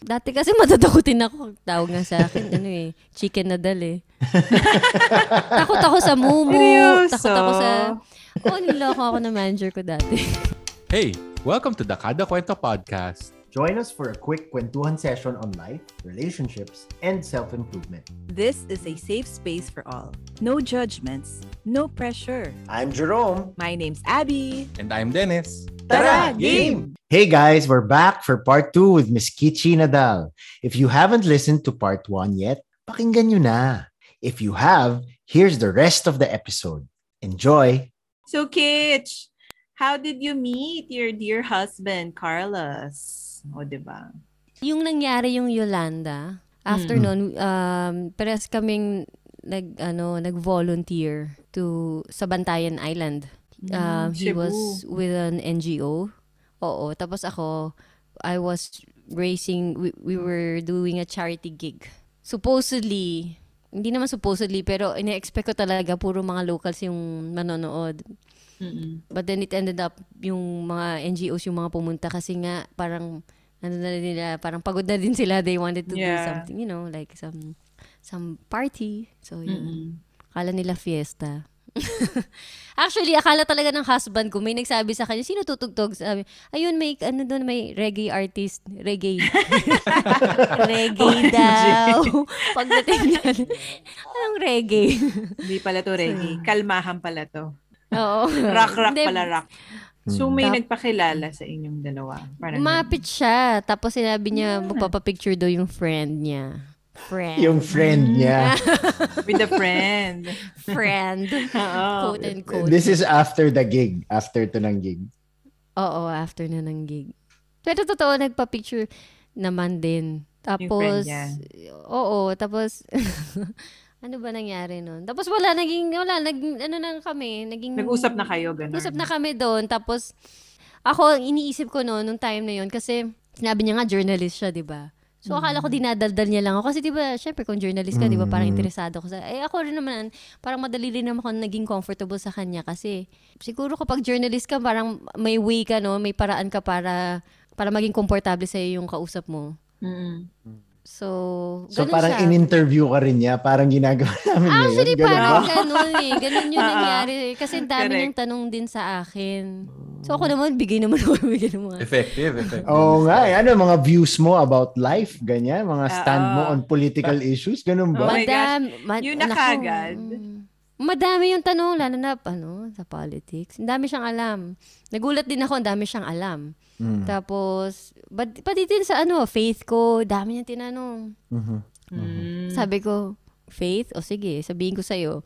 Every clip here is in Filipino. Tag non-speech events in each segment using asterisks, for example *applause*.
Dati kasi matatakutin ako. Tawag nga sa akin, ano eh, chicken na dal eh. *laughs* takot ako sa mumu. Seryoso? Takot ako sa... Oo, niloko ako na manager ko dati. Hey, welcome to the Kada Kwento Podcast. Join us for a quick kwentuhan session on life, relationships, and self-improvement. This is a safe space for all. No judgments, no pressure. I'm Jerome. My name's Abby. And I'm Dennis. Tara, game! Hey guys, we're back for part 2 with Miss Kichi Nadal. If you haven't listened to part 1 yet, pakinggan nyo na. If you have, here's the rest of the episode. Enjoy! So, Kitch, how did you meet your dear husband, Carlos? O, diba? Yung nangyari yung Yolanda, after Mm. nun, um, pares kaming nag, ano, nag-volunteer to sa Bantayan Island. Um, he Cebu. was with an NGO. Oo. Tapos ako, I was raising, we, we were doing a charity gig. Supposedly, hindi naman supposedly, pero ina-expect ko talaga puro mga locals yung manonood. Mm-mm. But then it ended up yung mga NGOs yung mga pumunta kasi nga parang ano na nila, parang pagod na din sila. They wanted to do Yeah. something, you know, like some some party. So, yun. Mm-mm. Akala nila fiesta. *laughs* Actually, akala talaga ng husband ko, may nagsabi sa kanya, sino tutugtog? Sabi, ayun, may, ano doon, may reggae artist, reggae. *laughs* reggae daw. *laughs* Pagdating niya, anong reggae? Hindi pala to reggae. Kalmahan pala to. Oo. *laughs* Rock, rock Hindi, pala rock. So, may Tap- nagpakilala sa inyong dalawa. Parang Umapit siya. Tapos sinabi niya, magpapapicture daw yung friend niya. Friend. Yung friend niya. *laughs* With a friend. friend. *laughs* Oo. Quote and quote. This is after the gig. After to ng gig. Oo, after na ng gig. Pero totoo, nagpa-picture naman din. Tapos, friend niya. oo, tapos, ano ba nangyari nun? Tapos wala, naging, wala, nag, ano na kami, naging, Nag-usap na kayo, gano'n. Nag-usap na kami doon. Tapos, ako, iniisip ko noon, nung time na yun, kasi, sinabi niya nga, journalist siya, di ba? So, akala ko dinadaldal niya lang ako. Kasi, di ba, syempre, kung journalist ka, di ba, parang Mm. interesado ko sa, eh, ako rin naman, parang madali rin naman ako naging comfortable sa kanya. Kasi, siguro kapag journalist ka, parang may way ka, no? May paraan ka para, para maging komportable sa'yo yung kausap mo. Mm-mm. So, So parang siya. in-interview ka rin niya. Parang ginagawa namin Actually, ngayon. Ganun parang ba? ganun eh. Ganun yung Oo. *laughs* nangyari. Kasi dami Correct. niyang tanong din sa akin. So ako naman, bigay naman ako. *laughs* Bigay naman. Effective, effective. Oo nga. eh. Ano mga views mo about life? Ganyan? Mga stand mo Oo. on political issues? Ganun Oh ba? my Madam, ma- Yun na naku, kagad. mm. Madami yung tanong, lalo na ano, sa politics. Ang dami siyang alam. Nagulat din ako, ang dami siyang alam. Mm. Tapos, but, pati din sa ano, faith ko, dami niyang tinanong. Mhm. Mm. Sabi ko, faith? O sige, sabihin ko sa'yo.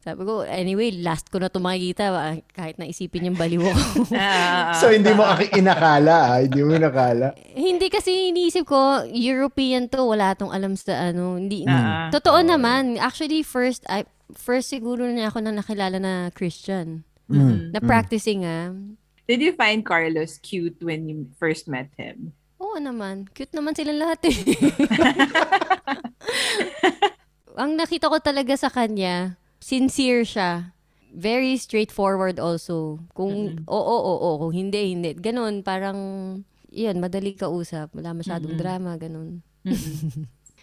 Sabi ko, anyway, last ko na ito makikita. ah, Kahit na isipin yung baliw ko. *laughs* Ah, ah, So hindi mo aki- inakala, ah. hindi mo inakala. Hindi kasi iniisip ko, European to, wala tong alam sa ano. Hindi, Ah, ah. Totoo naman. Actually, first, I, first siguro na ako na nakilala na Christian. Mm. Na practicing ah. Did you find Carlos cute when you first met him? Oo naman. Cute naman silang lahat eh. *laughs* *laughs* Ang nakita ko talaga sa kanya, sincere siya. Very straightforward also. Kung oo, oo, oo. Kung hindi, hindi. Ganon, parang, yan, madali ka usap. Wala masyadong Mm-mm. drama, ganon. *laughs*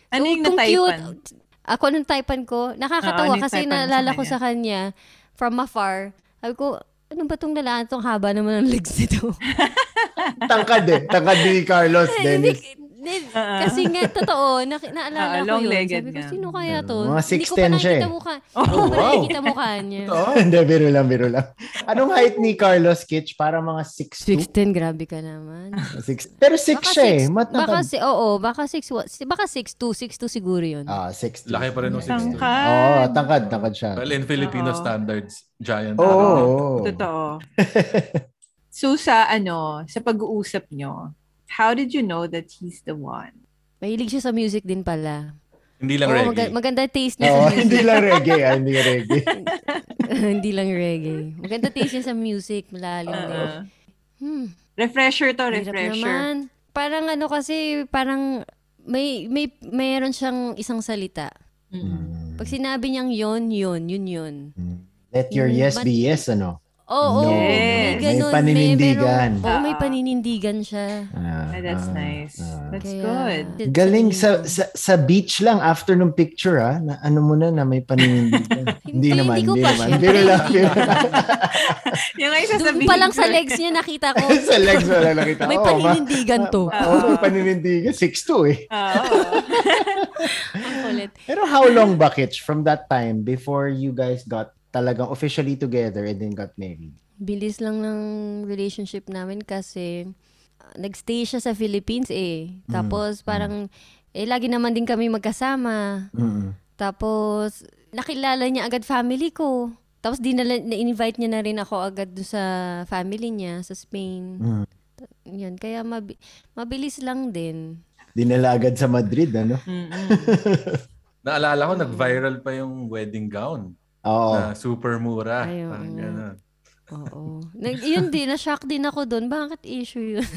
Ano So, yung kung nataypan? cute, Ako nung typan ko, nakakatawa Oo, ano yung kasi typan mo sa naalala ko sa kanya from afar. Sabi ko, ano ba tong lalaki tong haba naman ng legs nito? Tangkad eh. Tangkad ni Carlos, *laughs* Dennis. hindi, Ah. kasi nga, totoo, na, naalala Ah, ko yun. long-legged Sabi ko, sino kaya to? Mga Hindi ko pa 6'10" siya nakikita eh. mukha. Oh, Hindi ko pa wow. nakikita mukha niya. Oo. *laughs* Hindi, biro lang, biro lang. Anong height ni Carlos Kitch? Para mga 6'2"? 6'10", grabe ka naman. Six- Pero 6 Baka siya eh. six- Baka, Matangkad. si, oo, baka 6'1", baka 6'2", 6'2 siguro yun. Ah, 6'2". Laki pa rin ng 6'2". Tangkad. Oo, oh, tangkad, tangkad siya. Well, in Filipino Oo. standards, giant. Oo. athlete. oo. Totoo. *laughs* so sa ano, sa pag-uusap nyo, how did you know that he's the one? Mahilig siya sa music din pala. Hindi lang Oo, reggae. maga- maganda taste niya Oo, sa music. hindi lang reggae, ah, hindi reggae. *laughs* hindi lang reggae. Maganda taste niya sa music. Malalim din. Uh, Hmm. refresher to, Hirap refresher. naman. Parang ano kasi, parang may, may, mayroon siyang isang salita. Mm. Pag sinabi niyang yon, yon, yun, yun. Let your Mm, yes be yes, ano? Oo, No. may Yes. ganun. May paninindigan. May, oo, may Ah. paninindigan siya. Ah, Ah, that's ah, nice. ah. That's Kaya, good. Galing sa, sa sa beach lang after nung picture ah, na ano mo na na may paninindigan. *laughs* Hindi, naman, hindi ko hindi pa, naman. syempre, Biro lang, hindi. *laughs* Yung yung Doon sasabihin pa lang sa legs niya nakita ko. *laughs* sa legs mo lang nakita. May Oo, ma- paninindigan to. Oo, may paninindigan. 6'2 eh. Oo. Ang kulit. Pero how long ba, Kitch, from that time before you guys got talagang officially together and then got married? Bilis lang ng relationship namin kasi uh, nagstay siya sa Philippines eh. Tapos parang, eh lagi naman din kami magkasama. Mm-mm. Tapos, nakilala niya agad family ko. Tapos, dinala, na-invite niya na rin ako agad doon sa family niya sa Spain. Mm. Yun, kaya mabi- mabilis lang din. Dinala agad sa Madrid, ano? *laughs* Naalala ko, nag-viral pa yung wedding gown Oo. na super mura. Ayun. Parang gano'n. Oo. Nag, yun din, na-shock din ako doon. Bakit issue yun?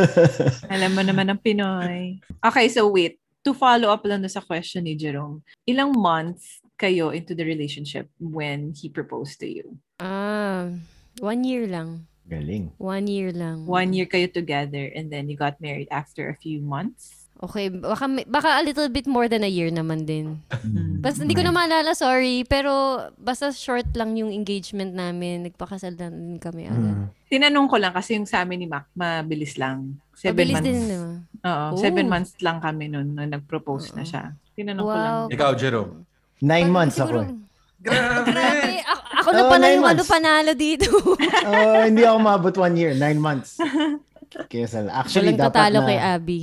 *laughs* Alam mo naman ng Pinoy. Okay, so wait. To follow up lang sa question ni Jerome, ilang months kayo into the relationship when he proposed to you? ah, one year lang. Galing. One year lang. One year kayo together and then you got married after a few months? Okay, baka, baka a little bit more than a year naman din. Mm. Basta hindi ko na maalala, sorry. Pero basta short lang yung engagement namin. Nagpakasal na din kami agad. Mm. Tinanong ko lang kasi yung sa amin ni Mac, mabilis lang. Seven Mabilis months. din naman. Oo, Oh. seven months lang kami nun na nag-propose na siya. Tinanong ko lang. Wow. Ikaw, Jerome. Nine Parang months siguro- ako. Grabe! Grabe. Ako, ako na Oh, pala nine yung ano months. panalo dito. *laughs* Oh, hindi ako maabot one year. Nine months. *laughs* Kaya sa, actually, Walang dapat tatalo na, kay Abby.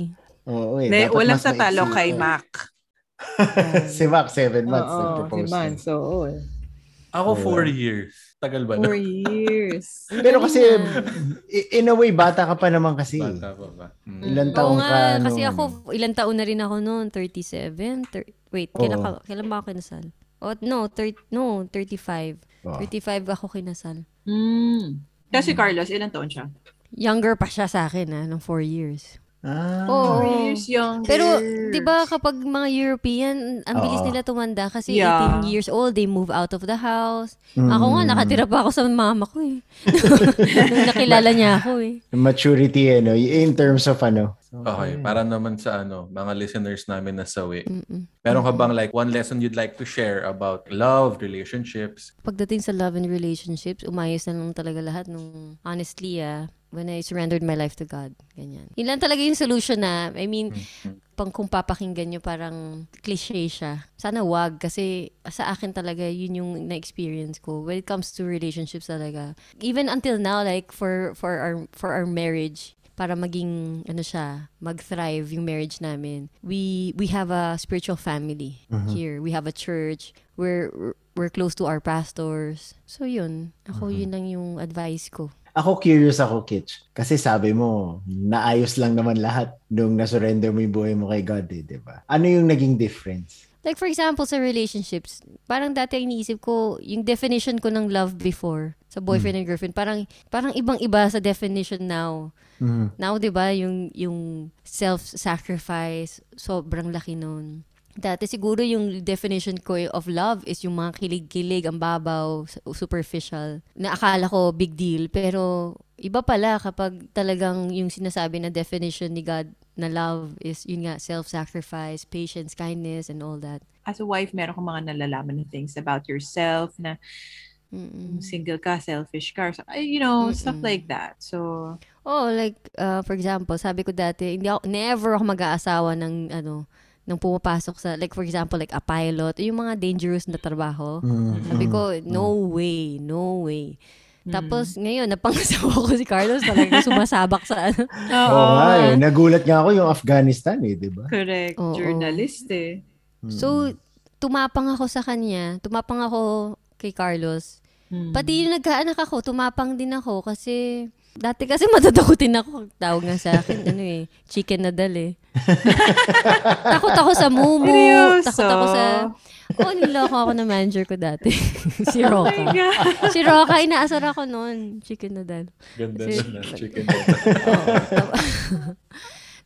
Oo, eh, walang mas tatalo maiksi. kay Mac. *laughs* si Mac, seven months. Oo, si months. Oo. Ako, Oo. four years. Tagal ba? Four na? years. *laughs* Pero kasi, in a way, bata ka pa naman kasi. Bata pa ba? Mm. Ilan Oo taong ka? nga, kasi ako, ilang taon na rin ako noon? 37? Thir- wait, kailan, Oo. ka, kailan ba ako kinasal? Oh, no, thir- no, 35. Oh. 35 ako kinasal. Mm. Kasi Carlos, ilang taon siya? Younger pa siya sa akin, ah, ng 4 years. Ah. Oo. Years younger. Pero, di ba kapag mga European, ang bilis Oo. nila tumanda kasi Yeah. 18 years old, they move out of the house. Mm. Ako nga, nakatira pa ako sa mama ko eh. Nung *laughs* nakilala niya ako eh. Maturity, eh, no? in terms of ano. Okay, para naman sa ano, mga listeners namin na sawi. Mm-mm. Meron ka bang like one lesson you'd like to share about love, relationships? Pagdating sa love and relationships, umayos na lang talaga lahat nung honestly ah, when I surrendered my life to God. Ganyan. Yun lang talaga yung solution na, I mean, pang kung papakinggan nyo, parang cliche siya. Sana wag, kasi sa akin talaga, yun yung na-experience ko. When it comes to relationships talaga. Even until now, like, for, for, our, for our marriage, para maging, ano siya, mag-thrive yung marriage namin. We, we have a spiritual family here. We have a church. We're, we're close to our pastors. So yun, ako yun lang yung advice ko. Ako curious ako, Kitch. Kasi sabi mo, naayos lang naman lahat nung nasurrender mo yung buhay mo kay God, eh, di ba? Ano yung naging difference? Like for example, sa relationships, parang dati ang iniisip ko, yung definition ko ng love before, sa boyfriend and girlfriend, parang parang ibang-iba sa definition now. Mhm. Now, 'di ba, yung yung self-sacrifice, sobrang laki nun. Dati siguro yung definition ko of love is yung mga kilig-kilig, ang babaw, superficial. Na akala ko big deal, pero iba pala kapag talagang yung sinasabi na definition ni God na love is yun nga, self-sacrifice, patience, kindness, and all that. As a wife, meron kang mga nalalaman na things about yourself na Mm-mm. single ka, selfish ka, so- you know, stuff Mm-mm. like that. So, Oh, like, uh, for example, sabi ko dati, hindi ako, never ako mag-aasawa ng, ano, nang pumapasok sa, like, for example, like a pilot, yung mga dangerous na trabaho. Mhm. Sabi ko, no way, no way. Tapos, ngayon, napangasawa ko si Carlos, talagang *laughs* sumasabak sa, ano. Oo nga eh. Nagulat nga ako yung Afghanistan eh, di ba? Correct. Oo. Journalist eh. So, tumapang ako sa kanya, tumapang ako kay Carlos. Mm. Pati yung nagkaanak ako, tumapang din ako kasi dati kasi matatakutin ako. Tawag nga sa akin, ano eh, chicken na dal eh. *laughs* takot ako sa mumu. Seryoso? Takot ako sa... Oo, niloko ako ng manager ko dati. *laughs* si Oh Roca. my God. si Roca, inaasar ako noon. Chicken na dal. Ganda Kasi- na na chicken. Oo.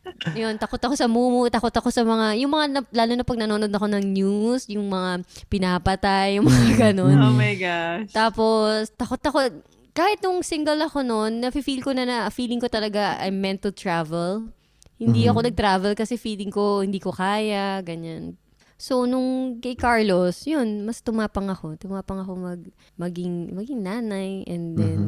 Ta- Yun, takot ako sa mumu, takot ako sa mga, yung mga, na- lalo na pag nanonood ako ng news, yung mga pinapatay, yung mga *laughs* ganun. Oh my gosh. Tapos, takot ako, kahit nung single ako noon, nafe-feel ko na na, feeling ko talaga I'm meant to travel. Hindi Mhm. ako nag-travel kasi feeling ko hindi ko kaya, ganyan. So, nung kay Carlos, yun, mas tumapang ako. Tumapang ako mag, maging, maging nanay. And then,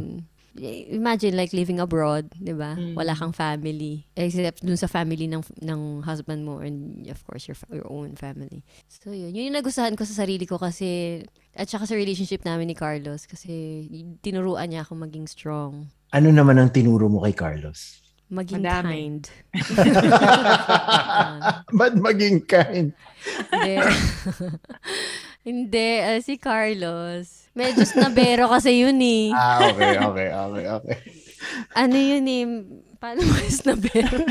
eh, imagine like living abroad, di ba? Mm. Wala kang family. Except dun sa family ng, ng husband mo and of course your, fa- your own family. So, yun. Yun yung nagustuhan ko sa sarili ko kasi, at saka sa relationship namin ni Carlos kasi tinuruan niya ako maging strong. Ano naman ang tinuro mo kay Carlos? Maging Madami. kind. *laughs* Ba't maging kind? Hindi. *laughs* Hindi. ah, si Carlos. Medyo snabero kasi yun eh. Ah, okay, okay, okay, okay. Ano yun eh. Paano mo *laughs* snabero?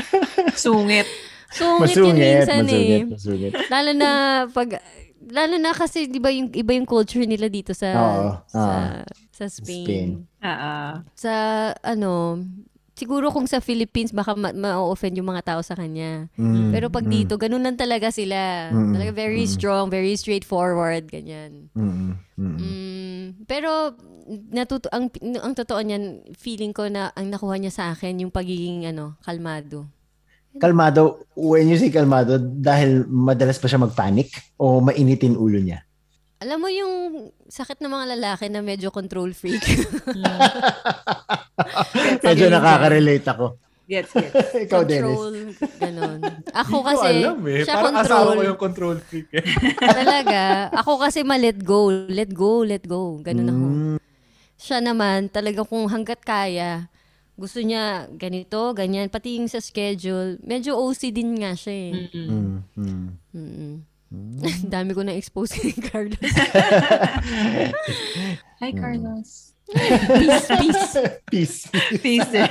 Sungit. Sungit yun Masungit, minsan masungit, eh. masungit. Lalo na pag... Lalo na kasi, di ba, yung, iba yung culture nila dito sa Oo, sa, oo. sa Spain. Spain. Ah, Sa, ano, siguro kung sa Philippines, baka ma- ma-offend yung mga tao sa kanya. Mm, Pero pag mm, dito, ganun lang talaga sila. Mm, Talaga very mm. strong, very straightforward, ganyan. mm, mm, mm. Mm, pero natuto ang ang totoo niyan, feeling ko na ang nakuha niya sa akin yung pagiging ano, kalmado. Kalmado, when you say kalmado, dahil madalas pa siya magpanic o mainitin ulo niya? Alam mo yung sakit ng mga lalaki na medyo control freak. *laughs* *laughs* Medyo nakaka-relate ako. gets, gets. *laughs* Ikaw, Dennis. control, ganun. Ako Hindi ko kasi, alam eh. siya Parang asawa control. ko yung control freak eh. Talaga. Ako kasi ma-let go. Let go, let go. Ganun ako. Mm, Siya naman, talaga kung hanggat kaya, gusto niya ganito, ganyan. Pati yung sa schedule, medyo OC din nga siya eh. Mm. mm, mm. Mm-mm. Dami ko na-expose kay Carlos. *laughs* Hi, Carlos. peace, peace. Peace. Peace. eh.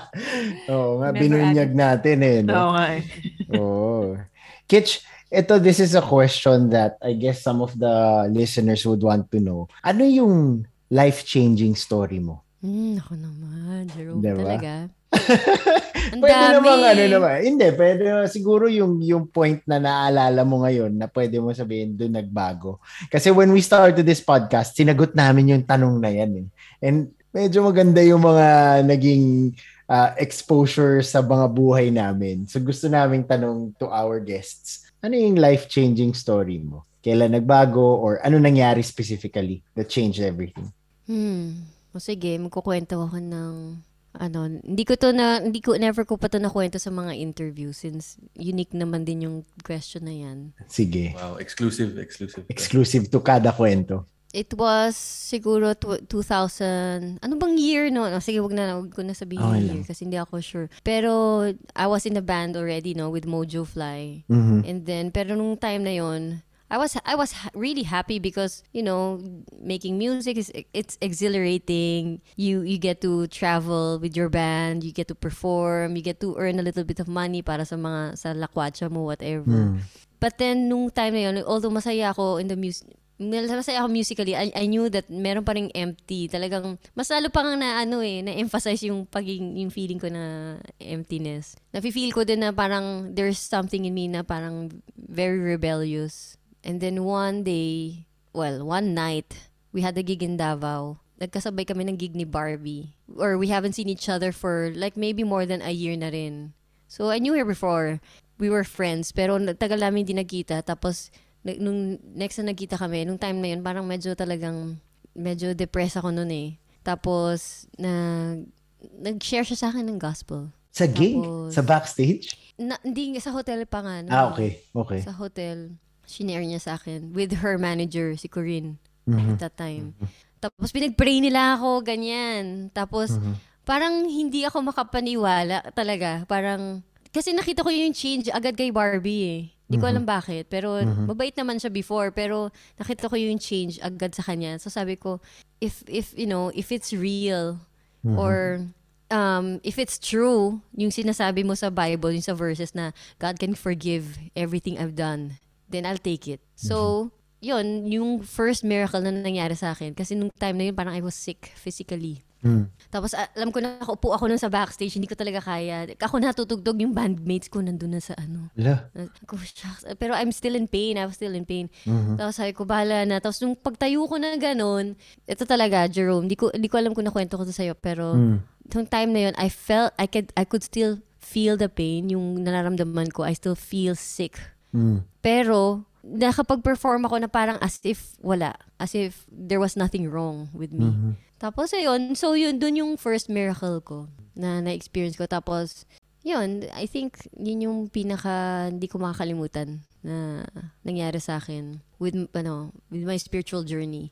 *laughs* Oo nga, Never binunyag natin eh. No? Oo nga eh. *laughs* Oo. Kitch, ito, this is a question that I guess some of the listeners would want to know. Ano yung life-changing story mo? Hmm, ako naman, Jerome. Diba? Talaga. *laughs* Ang Pwede dami. namang ano naman. Hindi, pwede siguro yung yung point na naalala mo ngayon na pwede mo sabihin doon nagbago. Kasi when we started this podcast, sinagot namin yung tanong na yan eh. And medyo maganda yung mga naging uh, exposure sa mga buhay namin. So gusto naming tanong to our guests, ano yung life-changing story mo? Kailan nagbago or ano nangyari specifically that changed everything? Hmm. O sige, magkukwento ako ng ano, hindi ko to na, hindi ko, never ko pa to nakwento sa mga interview since unique naman din yung question na yan. Sige. Wow, exclusive, exclusive. Exclusive to kada kwento. It was siguro tw- 2000, ano bang year no? no sige, wag na, wag ko na sabihin lang. year kasi hindi ako sure. Pero I was in a band already, no, with Mojo Fly. Mhm. And then, pero nung time na yon I was I was really happy because you know making music is it's exhilarating. You you get to travel with your band, you get to perform, you get to earn a little bit of money para sa mga sa lakwatsa mo whatever. Mm. But then nung time na yon, although masaya ako in the music masaya ako musically, I, I knew that meron pa ring empty. Talagang, mas lalo pa nga na, ano eh, na-emphasize yung paging, yung feeling ko na emptiness. Nafe-feel ko din na parang there's something in me na parang very rebellious. And then one day, well, one night, we had a gig in Davao. Nagkasabay kami ng gig ni Barbie. Or we haven't seen each other for like maybe more than a year na rin. So I knew her before. We were friends, pero tagal namin hindi nagkita. Tapos, nung next na nagkita kami, nung time na yun, parang medyo talagang, medyo depressed ako noon eh. Tapos, na, nag-share siya sa akin ng gospel. Sa gig? Tapos- Sa backstage? Na, hindi, sa hotel pa nga. no? Ah, okay. Okay. Sa hotel, shinare niya sa akin with her manager, si Corinne, Mhm. at that time. Tapos pinag-pray nila ako, ganyan. Tapos, Mhm. parang hindi ako makapaniwala talaga. Parang, kasi nakita ko yung change agad kay Barbie eh. Hindi ko Mhm. alam bakit. Pero, mabait naman siya before. Pero, nakita ko yung change agad sa kanya. So, sabi ko, if, if, you know, if it's real, Mhm. or, um, if it's true, yung sinasabi mo sa Bible, yung sa verses na, God can forgive everything I've done, then I'll take it. So, yun, yung first miracle na nangyari sa akin. Kasi nung time na yun, parang I was sick physically. Mm. Tapos a- alam ko na nakaupo ako nun sa backstage, hindi ko talaga kaya. Ako natutugtog yung bandmates ko nandun na sa ano. Ako, shucks. Pero I'm still in pain. I was still in pain. Mhm. Tapos sabi ko, bahala na. Tapos nung pagtayo ko na ganun, ito talaga, Jerome, di ko, di ko alam kung nakwento ko to sa'yo, pero Mm. nung time na yun, I felt, I could, I could still feel the pain, yung nararamdaman ko. I still feel sick. Mm. Pero, nakapag-perform ako na parang as if wala. As if there was nothing wrong with me. Mhm. Tapos ayun, so yun, dun yung first miracle ko na na-experience ko. Tapos, yun, I think yun yung pinaka hindi ko makakalimutan na nangyari sa akin with, ano, with my spiritual journey.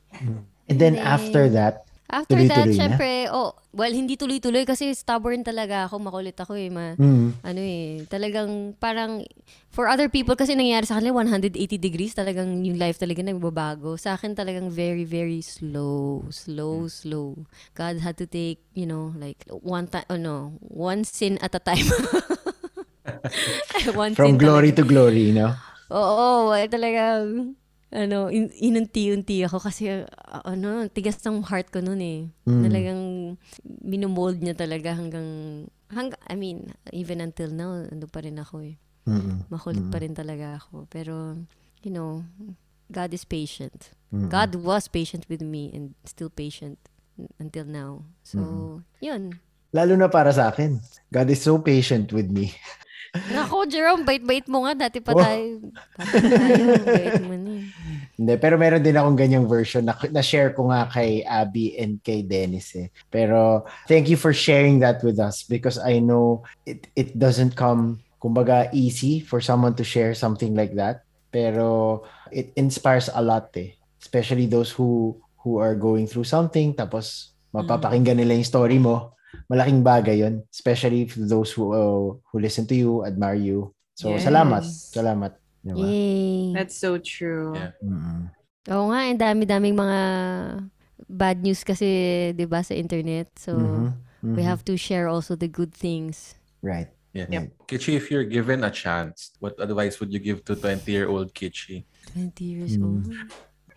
And then Then, after that, After Tuloy-tuloy that, na? syempre, oh, well, hindi tuloy-tuloy kasi stubborn talaga ako, makulit ako eh. Ma, mm, ano eh, talagang parang for other people kasi nangyayari sa kanila 180 degrees talagang yung life talaga nagbabago. Sa akin talagang very very slow, slow, slow. God had to take, you know, like one time, oh no, one sin at a time. *laughs* *laughs* one from sin glory talaga. to glory, no? Oo, eh, talagang ano, in, inunti-unti ako kasi uh, ano, tigas ng heart ko noon eh. Mm. Talagang minumold niya talaga hanggang hang I mean, even until now, ando pa rin ako eh. Mm-mm. Makulit pa rin talaga ako. Pero, you know, God is patient. Mm-mm. God was patient with me and still patient until now. So, yun. Lalo na para sa akin. God is so patient with me. *laughs* Ako, Jerome, bait-bait mo nga. Dati pa Oh. tayo. Dati tayo. Bait mo na eh. Hindi, pero meron din akong ganyang version na, na-share ko nga kay Abby and kay Dennis eh. Pero thank you for sharing that with us because I know it it doesn't come kumbaga easy for someone to share something like that. Pero it inspires a lot eh. Especially those who who are going through something tapos mapapakinggan nila yung story mo. Malaking bagay yon especially for those who uh, who listen to you, admire you. So Yes. salamat. Salamat. Diba? Yay. That's so true. Yeah. Mm-mm. Oo nga, ang dami-daming mga bad news kasi, 'di ba sa internet. So, Mhm. we Mhm. have to share also the good things. Right. Yeah. Yep. Kichi, if you're given a chance, what advice would you give to 20-year-old Kichi? 20 years Mm. old.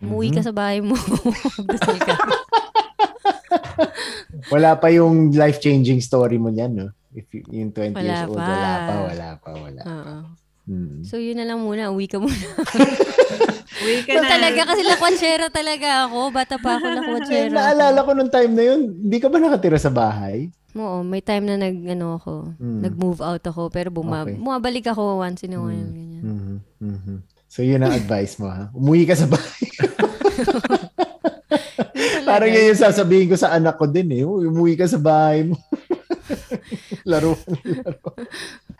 Umuwi ka sa bahay mo. *laughs* Dasal *laughs* ka. Wala pa yung life-changing story mo niyan, no? If yung 20 Wala years old, pa. wala pa, wala pa, wala. Oo. Mm. So, yun na lang muna. Uwi ka muna. *laughs* Uwi ka Ikaw na. talaga kasi lakwatsera talaga ako. Bata pa ako lakwatsera. naalala ko nung time na yun, hindi ka ba nakatira sa bahay? Oo, may time na nag, ano ako, Mm. nag-move out ako. Pero buma- Okay. bumabalik ako once in a while. Mm. Ganyan. Mhm, mhm. So yun ang advice mo, ha? Umuwi ka sa bahay. *laughs* Parang yun yung sasabihin ko sa anak ko din, eh. Umuwi ka sa bahay mo. *laughs* laro, laro.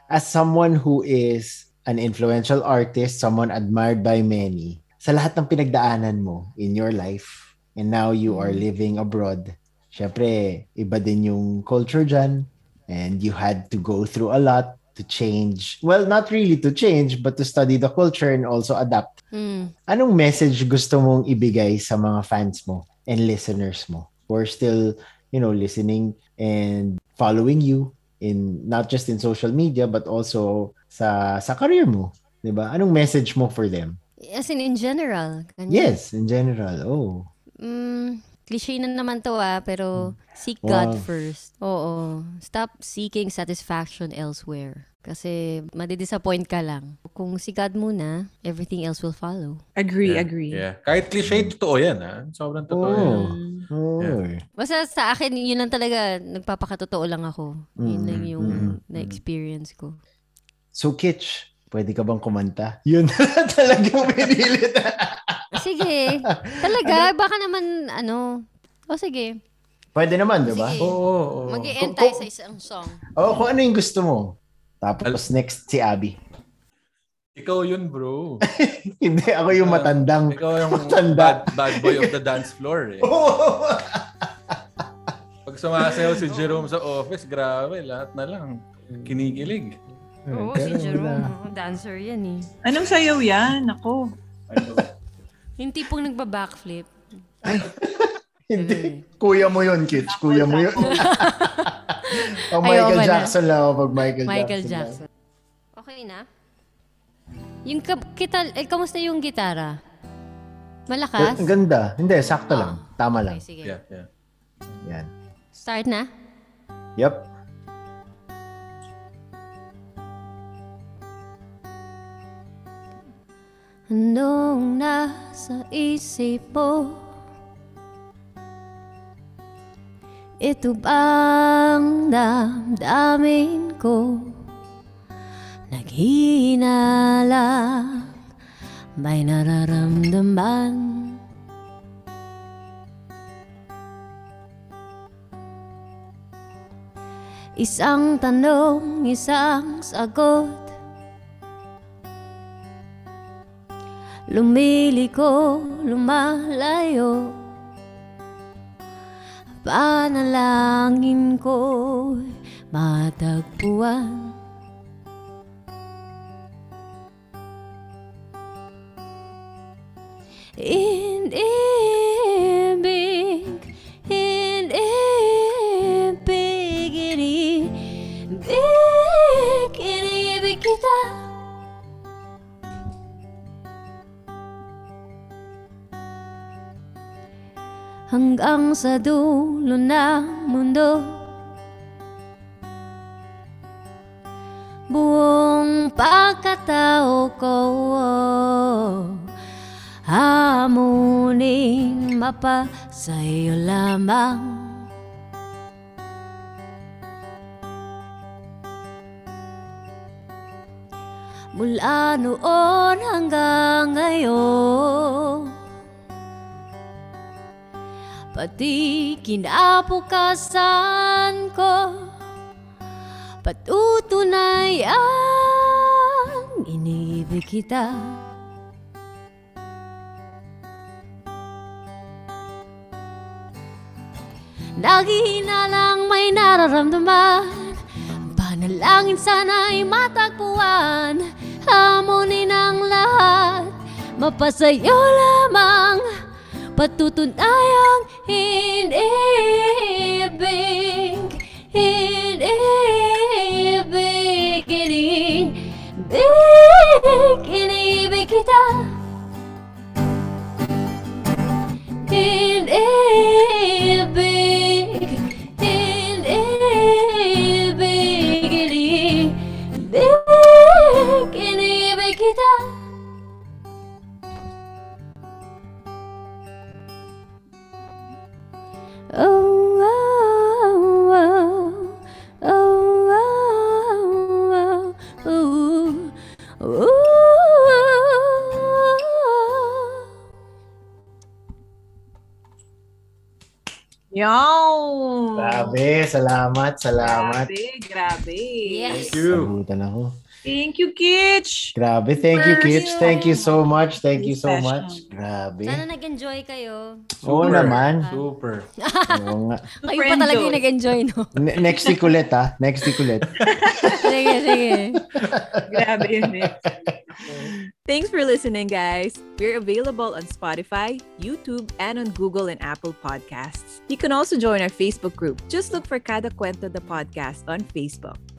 As someone who is an influential artist, someone admired by many, sa lahat ng pinagdaanan mo in your life, and now you are living abroad, syempre, iba din yung culture dyan, and you had to go through a lot to change. Well, not really to change, but to study the culture and also adapt. Mm. Anong message gusto mong ibigay sa mga fans mo and listeners mo who are still, you know, listening and following you in not just in social media but also sa sa career mo, 'di ba? Anong message mo for them? As in, in general. Ganyan. Yes, in general. Oh. Mm, cliche na naman to ah, pero seek Wow. God first. Oo. Stop seeking satisfaction elsewhere. Kasi madidisappoint ka lang. Kung si God muna, everything else will follow. Agree, Yeah. agree. Yeah. Kahit cliche, totoo yan, ha? Sobrang totoo yan. Oh. Mm. Oh. Yeah. Basta sa akin, yun lang talaga, nagpapakatotoo lang ako. Yun Mm, lang yung mm, na-experience ko. So Kitch, pwede ka bang kumanta? *laughs* Yun talagang pinilit. Sige. Talaga, baka naman, ano, o sige. pwede naman, 'di ba? Oo. oo, oo. Mag-i-end tayo sa isang song. Oh, kung ano yung gusto mo. Tapos next si Abby. Ikaw yun, bro. *laughs* Hindi, ako yung matandang. Ikaw yung Matanda. bad, bad boy of the dance floor, eh. *laughs* Oh. Pag sumasayaw si Jerome sa office, grabe, lahat na lang. Kinikilig. Oo, si Jerome. oh, dancer yan eh. Anong sayaw yan? Ako. Yung tipong nagba-backflip. *laughs* Hindi. Kuya mo yun, Kitch. Kuya mo yun. O Ayaw Michael ba na? Jackson lang ako pag Michael, Michael Jackson. Jackson. Okay na? Yung ka- kita, eh, kamusta yung gitara? lang. Malakas? Ang ganda. Hindi, sakto lang. Tama lang. Okay, sige. Yeah, yeah. Yan. Start na? Yep. Anong nasa isip mo? Ito bang damdamin ko? Naghihina lang May nararamdaman. Isang tanong, isang sagot. Lumiliko, lumalayo Panalangin ko matagpuan. Inibig, hanggang sa dulo ng mundo. Buong pagkatao ko Hamuning mapa sa'yo lamang Mula noon hanggang ngayon Pati kinabukasan ko Patutunayan Inibig kita. Naghihina lang may nararamdaman Panalangin sana'y matagpuan Hamunin ang lahat Mapasayo lamang Patutunayang inibig Inibig Inibig Inibig kita. Inibig Yo! Grabe, salamat, salamat. Grabe, grabe. Yes. Thank you. Sagutan ako. Thank you, Kitch! Grabe, thank you, kids. Thank you so much. Thank you so Special. much. Grabe. Sana nag-enjoy kayo. Oo naman. Super. Oo nga. *laughs* Kayo pa talaga yung nag-enjoy, no? Ne- next week ulit, ha? Next week ulit. *laughs* sige, sige. Grabe yun eh. Thanks for listening, guys. We're available on Spotify, YouTube, and on Google and Apple Podcasts. You can also join our Facebook group. Just look for Kada Cuento the Podcast on Facebook.